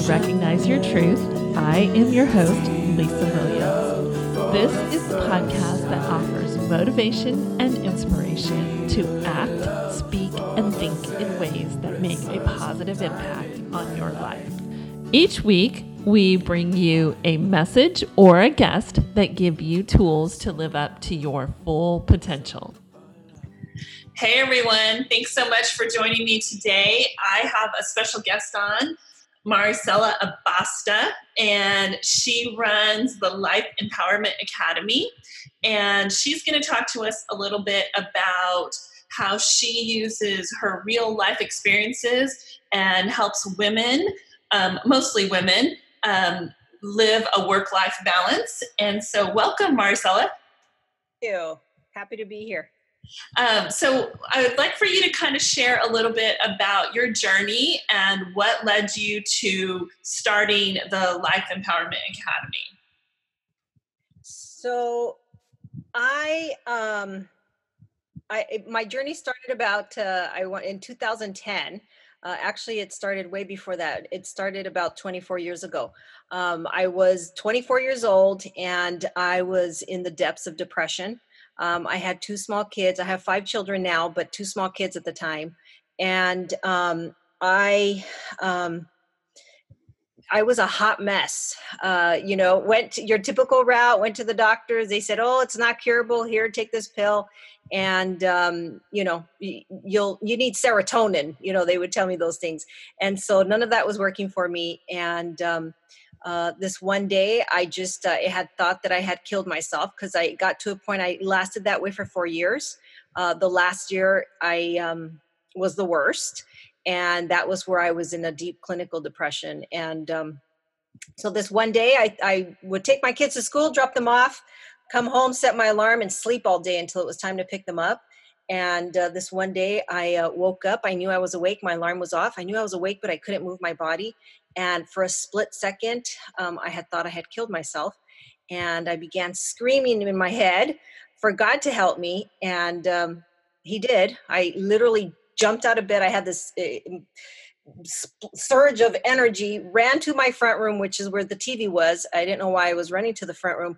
To Recognize Your Truth. I am your host, Lisa Williams. This is the podcast that offers motivation and inspiration to act, speak, and think in ways that make a positive impact on your life. Each week, we bring you a message or a guest that give you tools to live up to your full potential. Hey everyone, thanks so much for joining me today. I have a special guest on, Marisela Abasta, and she runs the Life Empowerment Academy. And she's going to talk to us a little bit about how she uses her real life experiences and helps women, um, mostly women, um, live a work life balance. And so, welcome, Marisela. Thank you. Happy to be here. Um, so I would like for you to kind of share a little bit about your journey and what led you to starting the Life Empowerment Academy. So I um I my journey started about uh, I went in 2010. Uh, actually, it started way before that. It started about 24 years ago. Um, I was 24 years old and I was in the depths of depression. Um, I had two small kids. I have five children now, but two small kids at the time. And um, I, um, I was a hot mess. Uh, you know, went your typical route, went to the doctors. They said, "Oh, it's not curable. Here, take this pill." And um, you know, you'll you need serotonin. You know, they would tell me those things, and so none of that was working for me. And um, uh, this one day i just uh, had thought that i had killed myself because i got to a point i lasted that way for four years. Uh, the last year i um, was the worst and that was where i was in a deep clinical depression and um, so this one day I, I would take my kids to school drop them off come home set my alarm and sleep all day until it was time to pick them up and uh, this one day i uh, woke up. I knew i was awake. My alarm was off. I knew i was awake but i couldn't move my body and for a split second, um, I had thought I had killed myself. And I began screaming in my head for God to help me. And um, He did. I literally jumped out of bed. I had this uh, surge of energy, ran to my front room, which is where the TV was. I didn't know why I was running to the front room.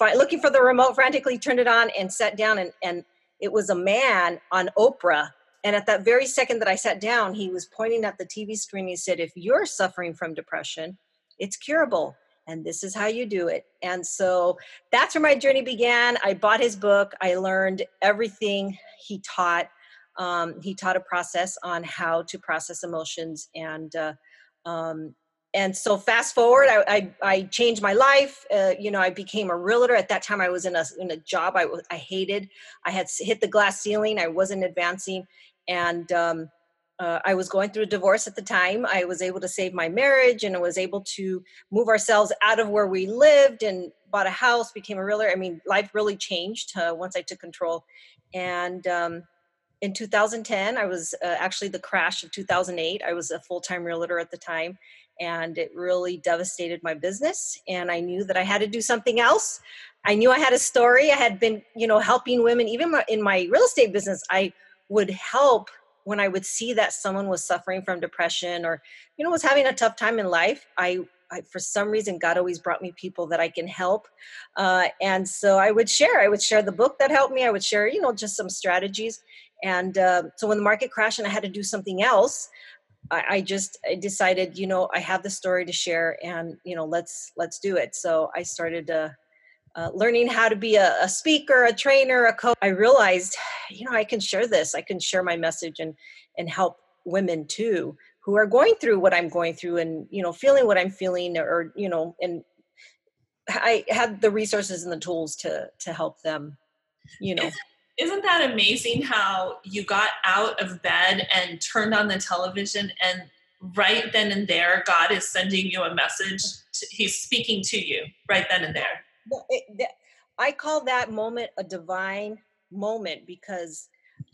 Looking for the remote, frantically turned it on and sat down. And, and it was a man on Oprah and at that very second that I sat down, he was pointing at the TV screen. He said, If you're suffering from depression, it's curable. And this is how you do it. And so that's where my journey began. I bought his book. I learned everything he taught. Um, he taught a process on how to process emotions and uh, um, and so fast forward i i, I changed my life uh, you know i became a realtor at that time i was in a in a job i i hated i had hit the glass ceiling i wasn't advancing and um, uh, I was going through a divorce at the time. I was able to save my marriage and I was able to move ourselves out of where we lived and bought a house, became a realtor. I mean, life really changed uh, once I took control. And um, in 2010, I was uh, actually the crash of 2008. I was a full time realtor at the time and it really devastated my business. And I knew that I had to do something else. I knew I had a story. I had been, you know, helping women, even in my real estate business. I would help when I would see that someone was suffering from depression or, you know, was having a tough time in life. I, I for some reason, God always brought me people that I can help. Uh, and so I would share, I would share the book that helped me. I would share, you know, just some strategies. And uh, so when the market crashed and I had to do something else, I, I just I decided, you know, I have the story to share and, you know, let's, let's do it. So I started, uh, uh, learning how to be a, a, speaker, a trainer, a coach, I realized, you know, I can share this. I can share my message and and help women too who are going through what I'm going through and you know feeling what I'm feeling or you know and I had the resources and the tools to to help them. You know. Isn't that amazing how you got out of bed and turned on the television and right then and there God is sending you a message. To, he's speaking to you right then and there I call that moment a divine moment because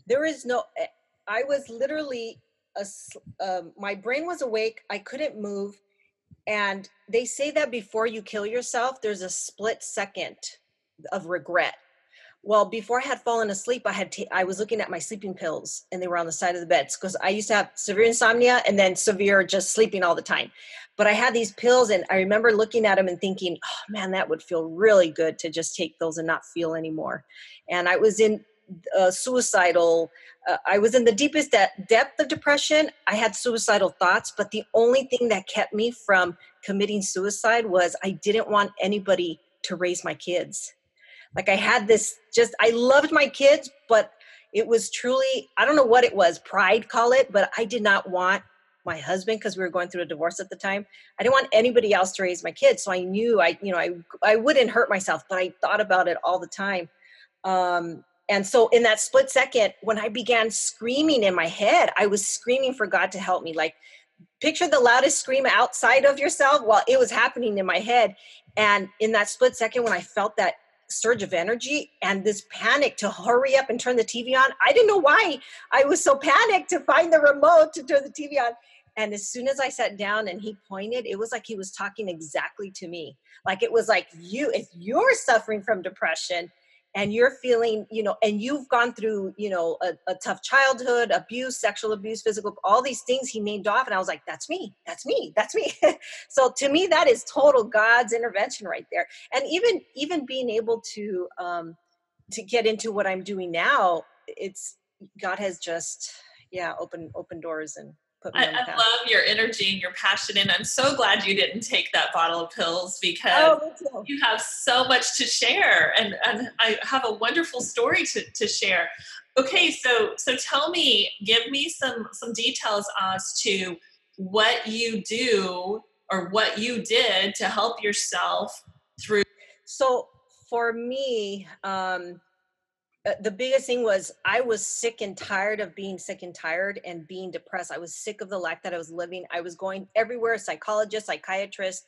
there is no. Eh, I was literally a, um, my brain was awake. I couldn't move, and they say that before you kill yourself, there's a split second of regret. Well, before I had fallen asleep, I had t- I was looking at my sleeping pills, and they were on the side of the beds because I used to have severe insomnia and then severe just sleeping all the time. But I had these pills, and I remember looking at them and thinking, "Oh man, that would feel really good to just take those and not feel anymore." And I was in uh, suicidal. Uh, I was in the deepest de- depth of depression. I had suicidal thoughts, but the only thing that kept me from committing suicide was I didn't want anybody to raise my kids like I had this just, I loved my kids, but it was truly, I don't know what it was, pride, call it, but I did not want my husband because we were going through a divorce at the time. I didn't want anybody else to raise my kids. So I knew I, you know, I, I wouldn't hurt myself, but I thought about it all the time. Um, and so in that split second, when I began screaming in my head, I was screaming for God to help me. Like, picture the loudest scream outside of yourself while it was happening in my head. And in that split second, when I felt that surge of energy and this panic to hurry up and turn the TV on. I didn't know why I was so panicked to find the remote to turn the TV on. And as soon as I sat down and he pointed, it was like he was talking exactly to me. Like it was like, you, if you're suffering from depression, and you're feeling you know and you've gone through you know a, a, tough childhood abuse sexual abuse physical all these things he named off and i was like that's me that's me that's me. So to me that is total god's intervention right there. And even even being able to um to get into what i'm doing now it's god has just yeah open open doors and I, I love your energy and your passion, and I'm so glad you didn't take that bottle of pills because oh, you have so much to share, and and I have a wonderful story to to share. Okay, so so tell me, give me some some details as to what you do or what you did to help yourself through. So for me, um, uh, the biggest thing was I was sick and tired of being sick and tired and being depressed. I was sick of the life that I was living. I was going everywhere, psychologist, psychiatrist,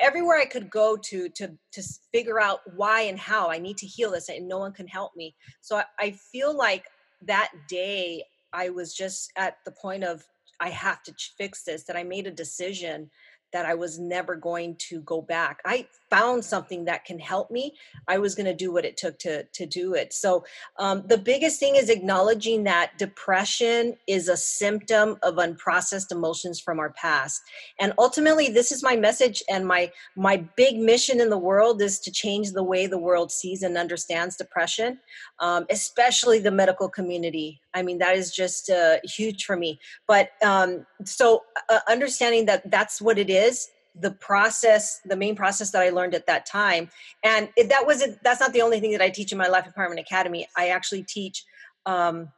everywhere I could go to to to figure out why and how I need to heal this, and no one can help me. So I, I feel like that day I was just at the point of I have to fix this. That I made a decision that I was never going to go back. I found something that can help me. I was going to do what it took to to do it. So um, the biggest thing is acknowledging that depression is a symptom of unprocessed emotions from our past. And ultimately, this is my message and my my big mission in the world is to change the way the world sees and understands depression, um, especially the medical community. I mean, that is just uh, huge for me. But um, so uh, understanding that that's what it is, the process, the main process that I learned at that time, and it, that wasn't. That's not the only thing that I teach in my Life Empowerment Academy. I actually teach. Um,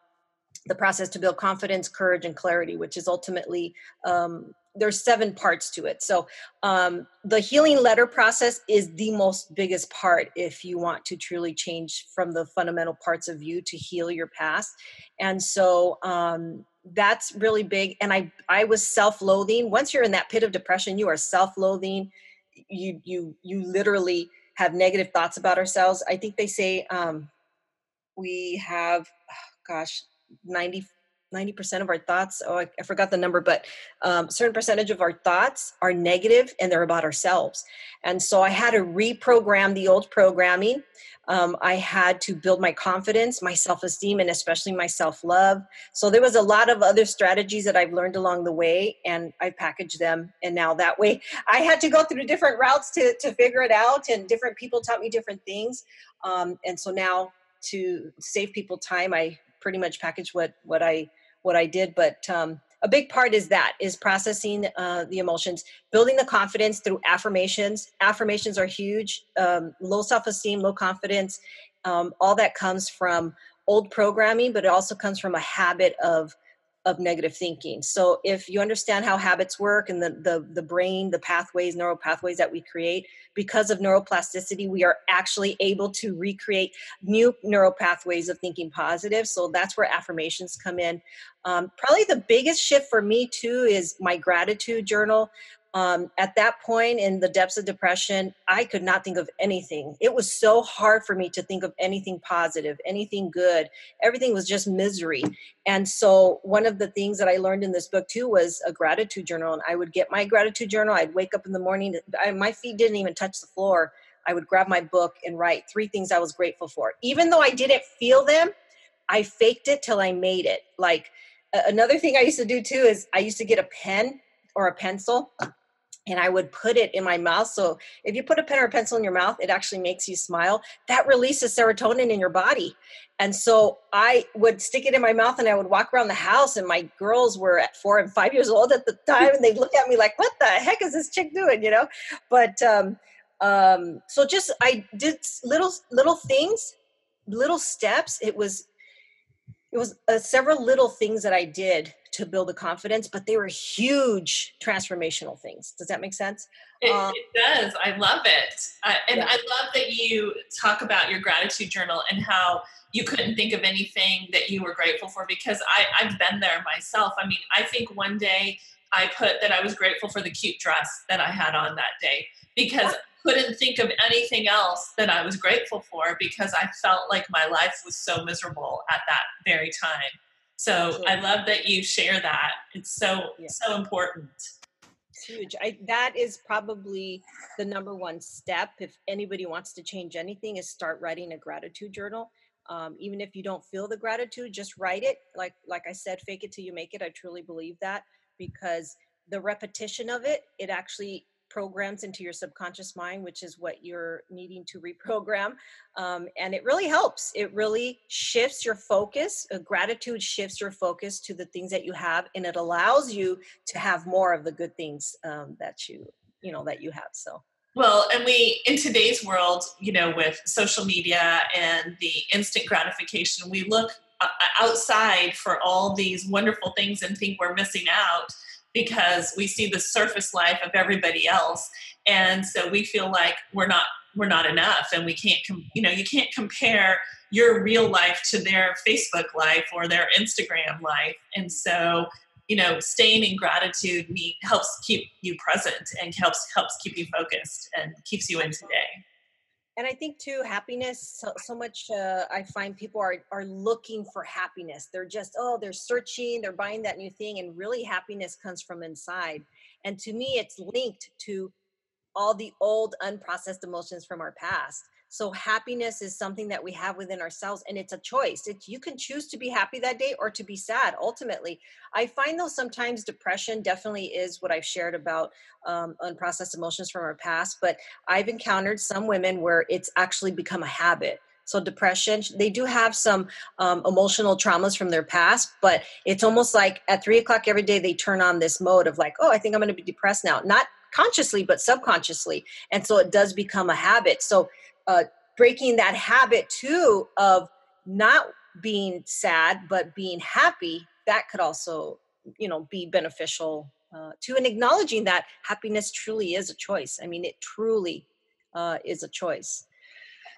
the process to build confidence, courage, and clarity, which is ultimately um, there's seven parts to it so um, the healing letter process is the most biggest part if you want to truly change from the fundamental parts of you to heal your past and so um, that's really big and i i was self-loathing. Once you're in that pit of depression you are self-loathing. You you you literally have negative thoughts about ourselves. I think they say um, we have oh gosh 90 90% of our thoughts oh I, I, forgot the number but um, certain percentage of our thoughts are negative and they're about ourselves. And so i had to reprogram the old programming. Um, i had to build my confidence my self-esteem and especially my self-love. So there was a lot of other strategies that i've learned along the way and i packaged them and now that way i had to go through different routes to, to figure it out and different people taught me different things. Um, and so now to save people time i pretty much package what what i what I did, but um, a big part is that is processing uh, the emotions, building the confidence through affirmations. Affirmations are huge. Um, low self-esteem, low confidence, um, all that comes from old programming, but it also comes from a habit of of negative thinking. So if you understand how habits work and the, the, the brain, the pathways, neural pathways that we create, because of neuroplasticity, we are actually able to recreate new neural pathways of thinking positive. So that's where affirmations come in. Um, probably the biggest shift for me too is my gratitude journal um, at that point in the depths of depression, I could not think of anything. It was so hard for me to think of anything positive, anything good. Everything was just misery. And so, one of the things that I learned in this book too was a gratitude journal. And I would get my gratitude journal. I'd wake up in the morning, I, my feet didn't even touch the floor. I would grab my book and write three things I was grateful for. Even though I didn't feel them, I faked it till I made it. Like another thing I used to do too is I used to get a pen or a pencil and I would put it in my mouth. So if you put a pen or a pencil in your mouth, it actually makes you smile. That releases serotonin in your body. And so I would stick it in my mouth and I would walk around the house. And my girls were at four and five years old at the time. And they'd look at me like, what the heck is this chick doing? You know? But um, um, so just I did little little things, little steps. It was it was uh, several little things that I did to build the confidence, but they were huge transformational things. Does that make sense? It, um, it does. I love it. And yeah. I love that you talk about your gratitude journal and how you couldn't think of anything that you were grateful for because I, I've been there myself. I mean, I think one day I put that I was grateful for the cute dress that I had on that day because couldn't think of anything else that I was grateful for because I felt like my life was so miserable at that very time. So I love that you share that. It's so yeah. so important. It's huge. I, that is probably the number one step if anybody wants to change anything is start writing a gratitude journal. Um, even if you don't feel the gratitude, just write it. Like like I said, fake it till you make it. I truly believe that because the repetition of it, it actually programs into your subconscious mind, which is what you're needing to reprogram. Um, and it really helps. It really shifts your focus. Uh, gratitude shifts your focus to the things that you have, and it allows you to have more of the good things um, that you, you know, that you have. So. Well, and we, in today's world, you know, with social media and the instant gratification, we look uh, outside for all these wonderful things and think we're missing out because we see the surface life of everybody else. And so we feel like we're not we're not enough and we can't com- you know you can't compare your real life to their facebook life or their instagram life. And so you know staying in gratitude helps keep you present and helps helps keep you focused and keeps you in today and i think too happiness so, so much uh, i find people are are looking for happiness. They're just oh they're searching they're buying that new thing and really happiness comes from inside. And to me it's linked to all the old unprocessed emotions from our past so happiness is something that we have within ourselves and it's a choice. It's you can choose to be happy that day or to be sad ultimately. I find though sometimes depression definitely is what I've shared about um, unprocessed emotions from our past, but I've encountered some women where it's actually become a habit. So depression, they do have some um, emotional traumas from their past, but it's almost like at three o'clock every day they turn on this mode of like, oh, I think I'm going to be depressed now. Not consciously, but subconsciously, and so it does become a habit. So uh, breaking that habit too of not being sad but being happy that could also you know be beneficial uh, to and acknowledging that happiness truly is a choice. I mean it truly uh, is a choice.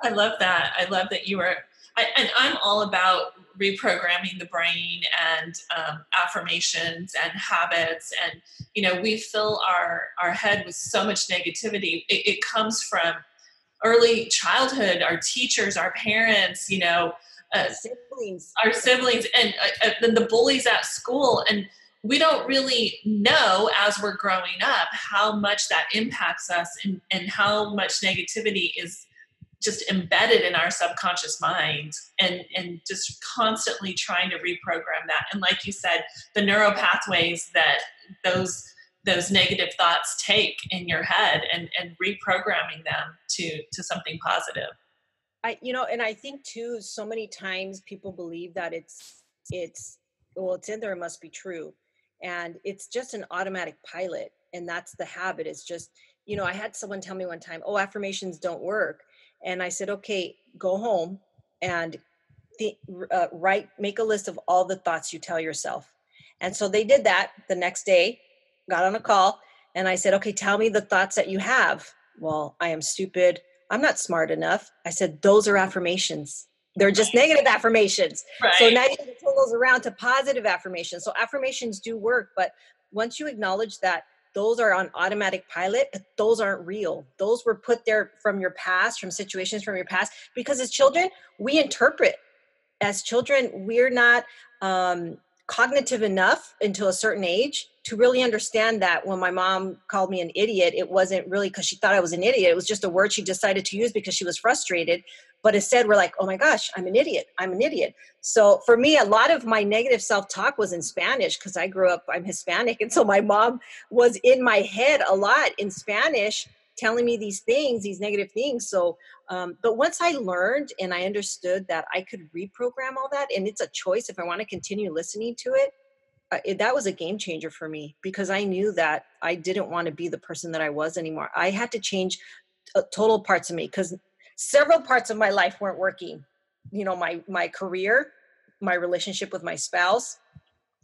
I love that. I love that you were I, and i'm all about reprogramming the brain and um, affirmations and habits. And you know we fill our our head with so much negativity. It, it comes from early childhood, our teachers, our parents, you know, uh, siblings. our siblings, and uh, uh the bullies at school. And we don't really know as we're growing up how much that impacts us and, and how much negativity is just embedded in our subconscious mind and and just constantly trying to reprogram that and like you said the neural pathways that those those negative thoughts take in your head and and reprogramming them to to something positive. I you know and i think too so many times people believe that it's it's well it's in there it must be true. And it's just an automatic pilot and that's the habit it's just you know i had someone tell me one time oh affirmations don't work. And i said okay go home and th- uh, write make a list of all the thoughts you tell yourself. And so they did that the next day got on a call and I said, okay, tell me the thoughts that you have. Well, I am stupid. I'm not smart enough. I said, those are affirmations. They're just negative affirmations. Right. So now you can turn those around to positive affirmations. So affirmations do work, but once you acknowledge that those are on automatic pilot, but those aren't real. Those were put there from your past, from situations from your past, because as children, we interpret. As children, we're not um, cognitive enough until a certain age to really understand that when my mom called me an idiot, it wasn't really because she thought I was an idiot. It was just a word she decided to use because she was frustrated. But instead, we're like, oh my gosh, I'm an idiot. I'm an idiot. So for me, a lot of my negative self talk was in Spanish because I grew up, I'm Hispanic. And so my mom was in my head a lot in Spanish telling me these things, these negative things. So, um, but once I learned and I understood that I could reprogram all that, and it's a choice if I want to continue listening to it, it, that was a game changer for me because I knew that I didn't want to be the person that I was anymore. I had to change uh, total parts of me because several parts of my life weren't working. You know, my my career, my relationship with my spouse,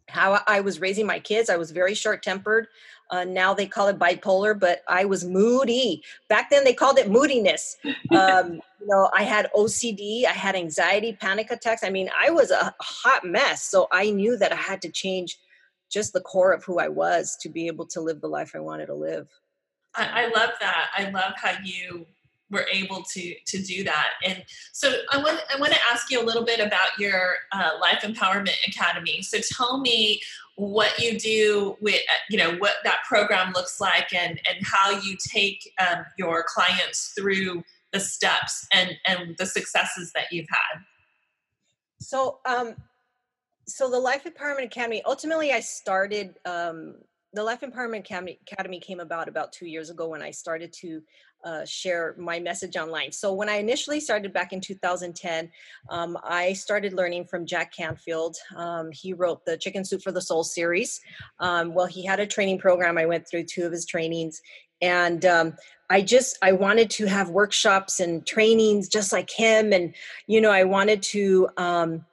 how I was raising my kids. I was very short tempered. Uh, now they call it bipolar, but I was moody. Back then they called it moodiness. Um, you know, I had OCD, I had anxiety, panic attacks. I mean, I was a hot mess. So I knew that I had to change just the core of who I was to be able to live the life I wanted to live. I, I love that. I love how you were able to to do that. And so I want I want to ask you a little bit about your uh, Life Empowerment Academy. So tell me what you do with uh, you know what that program looks like and and how you take um, your clients through the steps and and the successes that you've had. So um so the Life Empowerment Academy ultimately I started um the Life Empowerment Academy, came about about two years ago when I started to uh, share my message online. So when I initially started back in 2010, um, I started learning from Jack Canfield. Um, he wrote the Chicken Soup for the Soul series. Um, well, he had a training program. I went through two of his trainings, and um, I just I wanted to have workshops and trainings just like him, and you know I wanted to um,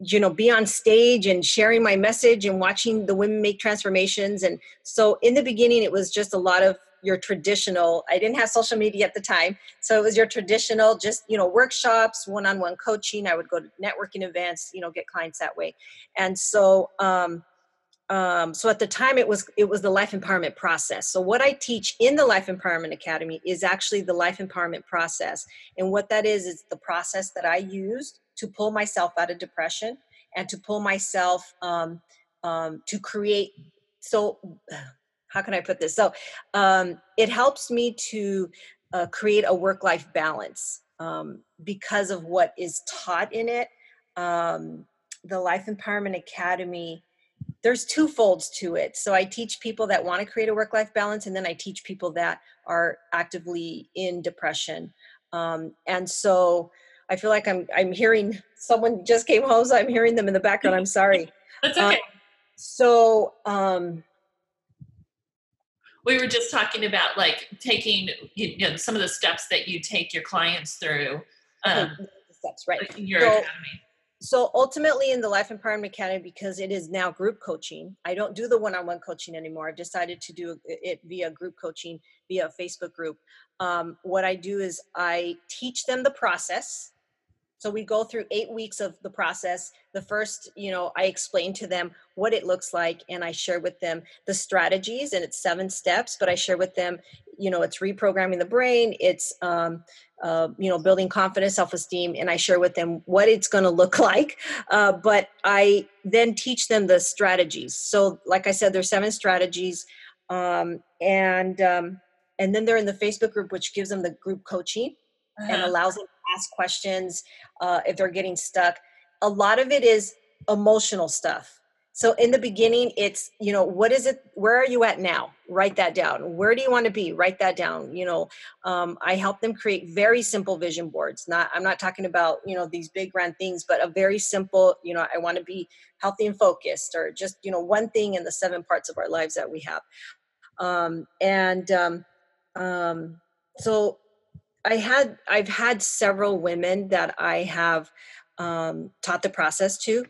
you know be on stage and sharing my message and watching the women make transformations. And so in the beginning it was just a lot of your traditional i didn't have social media at the time so it was your traditional just you know workshops one-on-one coaching. I would go to networking events you know get clients that way. And so um um, so at the time it was it was the life empowerment process so what i teach in the life empowerment academy is actually the life empowerment process and what that is is the process that i used to pull myself out of depression and to pull myself um, um, to create so how can I put this? So um, it helps me to uh, create a work life balance um, because of what is taught in it. Um, the Life Empowerment Academy, there's two folds to it. So I teach people that want to create a work life balance, and then I teach people that are actively in depression. Um, and so I feel like I'm I'm hearing someone just came home, so I'm hearing them in the background. I'm sorry. That's okay. Um, so um, we were just talking about like taking you know some of the steps that you take your clients through um, steps right your so, academy so ultimately in the life empowerment academy because it is now group coaching i don't do the one-on-one coaching anymore. I've decided to do it via group coaching via facebook group. Um, what i do is i teach them the process. So we go through eight weeks of the process. The first, you know, I explain to them what it looks like and I share with them the strategies and it's seven steps, but I share with them, you know, it's reprogramming the brain, it's, um, uh, you know, building confidence, self esteem, and I share with them what it's going to look like. Uh, but I then teach them the strategies. So, like I said, there's seven strategies. Um, and, um, and then they're in the Facebook group, which gives them the group coaching uh-huh. and allows them to ask questions uh, if they're getting stuck. A lot of it is emotional stuff. So in the beginning, it's, you know, what is it? Where are you at now? Write that down. Where do you want to be? Write that down. You know, um, I help them create very simple vision boards. Not, I'm not talking about, you know, these big grand things, but a very simple, you know, I want to be healthy and focused or just, you know, one thing in the seven parts of our lives that we have. Um, and um, um, so I had I've had several women that I have um, taught the process to.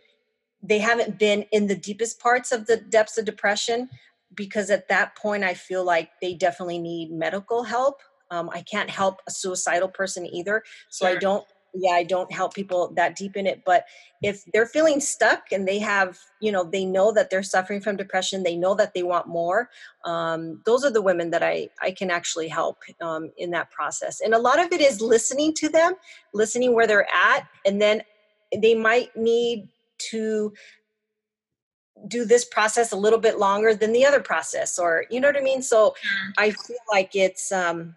They haven't been in the deepest parts of the depths of depression because at that point I feel like they definitely need medical help. Um, I can't help a suicidal person either, so sure. I don't yeah i don't help people that deep in it but if they're feeling stuck and they have you know they know that they're suffering from depression they know that they want more um, those are the women that i i can actually help um, in that process and a lot of it is listening to them listening where they're at and then they might need to do this process a little bit longer than the other process or you know what i mean so i feel like it's um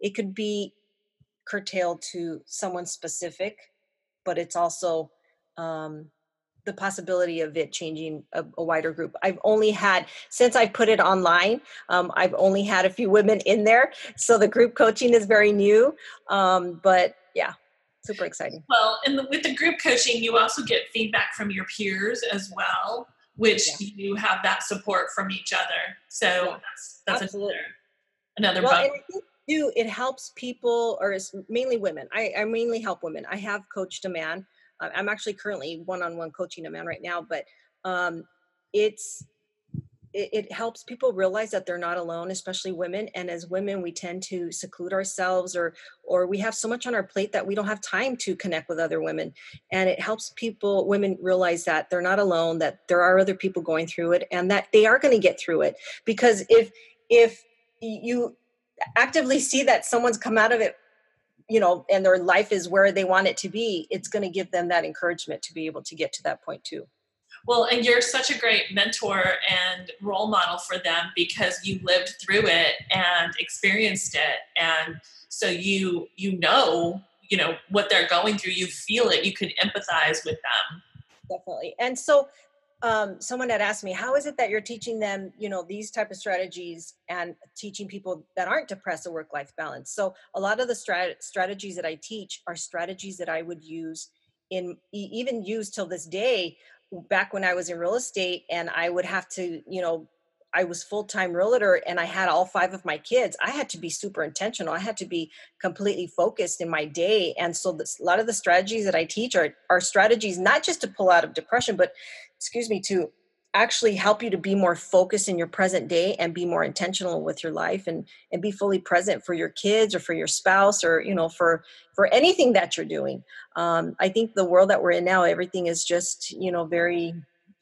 it could be curtailed to someone specific but it's also um the possibility of it changing a, a, wider group. I've only had since I've put it online. Um, I've only had a few women in there, so the group coaching is very new. Um, but yeah, super exciting. Well, and the, with the group coaching, you also get feedback from your peers as well, which yeah. you have that support from each other. So yeah. that's that's Absolutely. another another. Well, and too, it helps people, or it's mainly women. I, I mainly help women. I have coached a man I'm actually currently one-on-one coaching a man right now, but um, it's it, it, helps people realize that they're not alone, especially women. And as women, we tend to seclude ourselves, or or we have so much on our plate that we don't have time to connect with other women. And it helps people, women, realize that they're not alone, that there are other people going through it, and that they are going to get through it. Because if if you actively see that someone's come out of it you know and their life is where they want it to be it's going to give them that encouragement to be able to get to that point too well and you're such a great mentor and role model for them because you lived through it and experienced it. And so you you know you know what they're going through. You feel it. You can empathize with them. Definitely. And so um, someone had asked me how is it that you're teaching them you know these type of strategies and teaching people that aren't depressed a work life balance? So a lot of the strat- strategies that i teach are strategies that i would use in even use till this day back when i was in real estate and i would have to you know I was full time realtor and I had all five of my kids, I had to be super intentional. I had to be completely focused in my day. And so this, a lot of the strategies that I teach are, are strategies not just to pull out of depression, but excuse me, to actually help you to be more focused in your present day and be more intentional with your life and and be fully present for your kids or for your spouse or you know for for anything that you're doing. Um, i think the world that we're in now everything is just you know very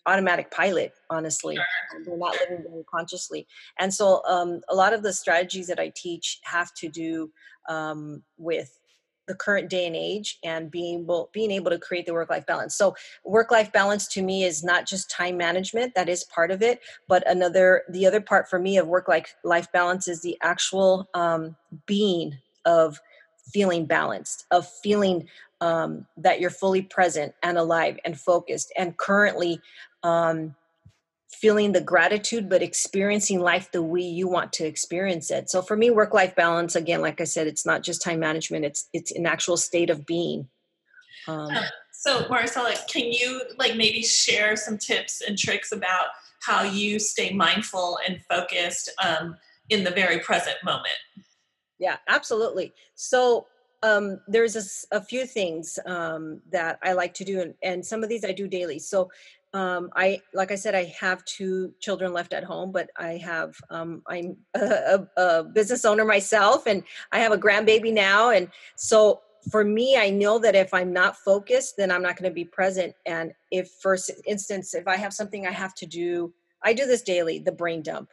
automatic pilot honestly. We're not living very consciously. And so um, a lot of the strategies that i teach have to do um, with the current day and age and being able being able to create the work life balance. So work life balance to me is not just time management that is part of it but another the other part for me of work life life balance is the actual um, being of feeling balanced of feeling um, that you're fully present and alive and focused and currently um, feeling the gratitude but experiencing life the way you want to experience it. So for me work life balance again like i said it's not just time management it's it's an actual state of being. Um, so marcella can you like maybe share some tips and tricks about how you stay mindful and focused um, in the very present moment? Yeah absolutely. So um, there's a, a, few things um, that I like to do, and, and, some of these I do daily. So um, I, like I said, I have two children left at home, but I have, um, I'm a, a, a, business owner myself and I have a grandbaby now. And so for me, I know that if I'm not focused, then I'm not going to be present. And if, for instance, if I have something I have to do, I do this daily, the brain dump.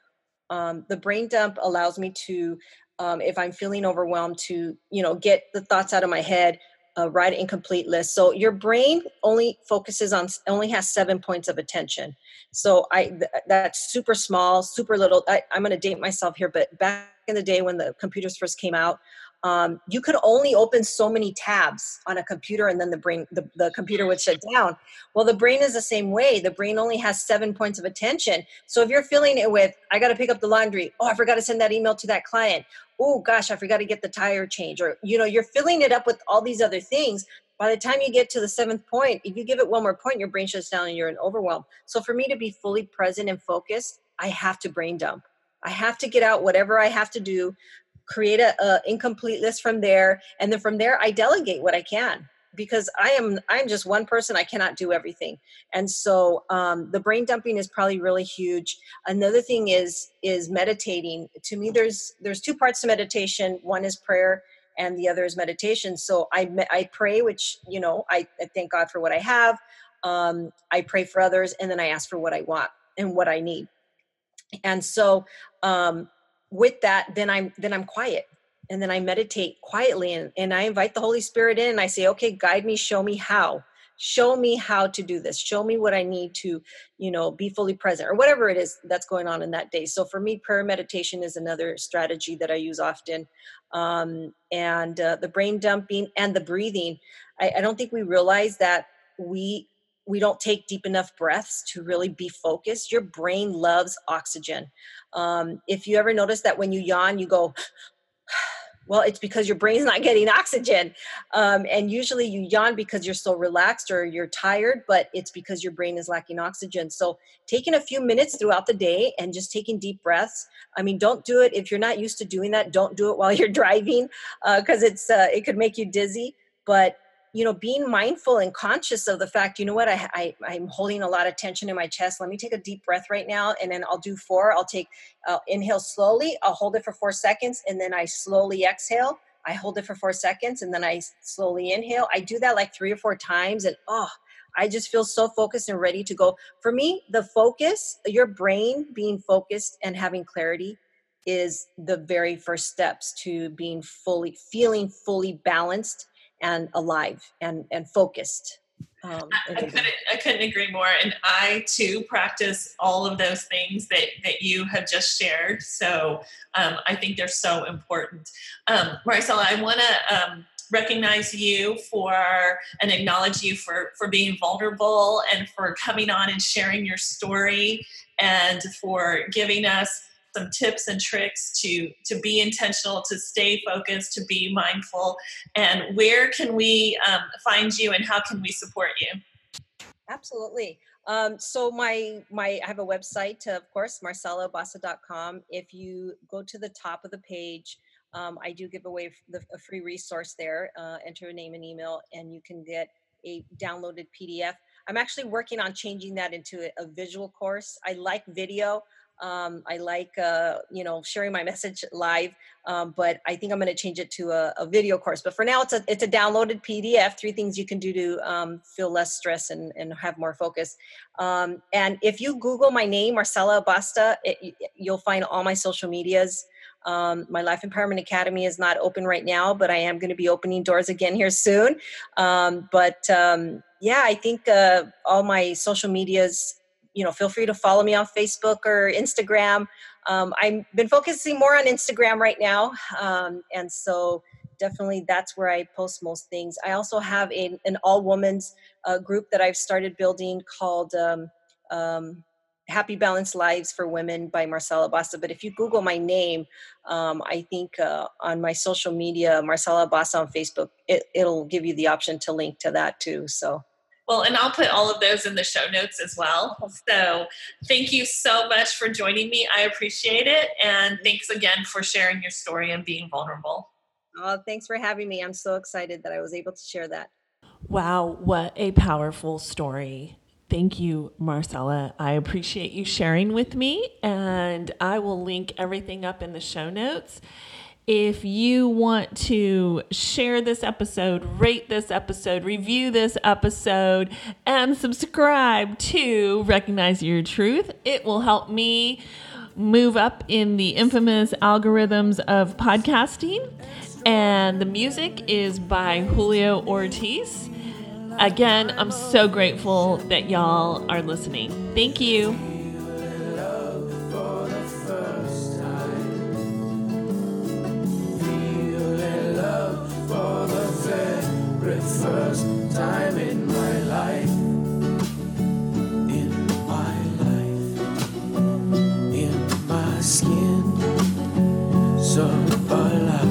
Um, the brain dump allows me to, um, if I'm feeling overwhelmed, to, you know, get the thoughts out of my head, uh, write incomplete list. So your brain only focuses on only has seven points of attention. So I th- that's super small, super little. I, I'm going to date myself here, but back in the day when the computers first came out, um, you could only open so many tabs on a computer and then the brain the, the computer would shut down well the brain is the same way the brain only has seven points of attention so if you're filling it with i got to pick up the laundry oh i forgot to send that email to that client oh gosh i forgot to get the tire change or you know you're filling it up with all these other things. By the time you get to the seventh point if you give it one more point your brain shuts down and you're in overwhelm. So for me to be fully present and focused i have to brain dump. I have to get out whatever I have to do create a, a incomplete list from there and then from there i delegate what i can because i am i'm just one person i cannot do everything. And so um, the brain dumping is probably really huge. Another thing is is meditating. To me there's there's two parts to meditation. One is prayer and the other is meditation. So i i pray which you know i, I thank god for what i have. Um, i pray for others and then i ask for what i want and what i need. And so um, with that then i'm then i'm quiet and then i meditate quietly and, and i invite the holy spirit in i say okay guide me show me how. Show me how to do this. Show me what i need to you know be fully present or whatever it is that's going on in that day. So for me prayer meditation is another strategy that i use often. Um, and uh, the brain dumping and the breathing I, I don't think we realize that we we don't take deep enough breaths to really be focused. Your brain loves oxygen. Um, if you ever notice that when you yawn you go well it's because your brain's not getting oxygen um, and usually you yawn because you're so relaxed or you're tired but it's because your brain is lacking oxygen. So taking a few minutes throughout the day and just taking deep breaths i mean don't do it. If you're not used to doing that don't do it while you're driving because uh, it's uh, it could make you dizzy but you know being mindful and conscious of the fact you know what? I, I i'm holding a lot of tension in my chest. Let me take a deep breath right now and then i'll do four. I'll take uh, inhale slowly. I'll hold it for four seconds and then i slowly exhale. I hold it for four seconds and then i slowly inhale. I do that like three or four times and oh i just feel so focused and ready to go. For me the focus your brain being focused and having clarity is the very first steps to being fully feeling fully balanced and alive and and focused um, I, I, couldn't, I couldn't agree more. And I too practice all of those things that, that you have just shared. So um, I think they're so important. Um, Marisela, I want to um, recognize you for and acknowledge you for, for being vulnerable and for coming on and sharing your story and for giving us some tips and tricks to to be intentional to stay focused to be mindful. And where can we um, find you and how can we support you? Absolutely. Um, so my my i have a website of course marcelabassa.com if you go to the top of the page um, i do give away the, a free resource there uh, enter a name and email and you can get a downloaded pdf i'm actually working on changing that into a, a visual course. I like video um, I like, uh, you know, sharing my message live, um, but I think I'm going to change it to a, a, video course. But for now, it's a it's a downloaded PDF. Three things you can do to um, feel less stress and, and have more focus. Um, and if you Google my name, Marisela Abasta, it, you'll find all my social medias. Um, my Life Empowerment Academy is not open right now, but I am going to be opening doors again here soon. Um, but um, yeah, I think uh, all my social medias you know, feel free to follow me on Facebook or Instagram. Um, I've been focusing more on Instagram right now, um, and so definitely that's where I post most things. I also have a, an all women's uh, group that I've started building called um, um, Happy Balanced Lives for Women by Marisela Abasta. But if you Google my name, um, I think uh, on my social media, Marisela Abasta on Facebook, it, it'll give you the option to link to that too. So well, and I'll put all of those in the show notes as well. So thank you so much for joining me. I appreciate it. And thanks again for sharing your story and being vulnerable. Oh, thanks for having me. I'm so excited that I was able to share that. Wow, what a powerful story. Thank you, Marcella. I appreciate you sharing with me, and I will link everything up in the show notes. If you want to share this episode, rate this episode, review this episode, and subscribe to Recognize Your Truth, it will help me move up in the infamous algorithms of podcasting. And the music is by Julio Ortiz. Again, I'm so grateful that y'all are listening. Thank you. First time in my life. In my life. In my skin. So alive.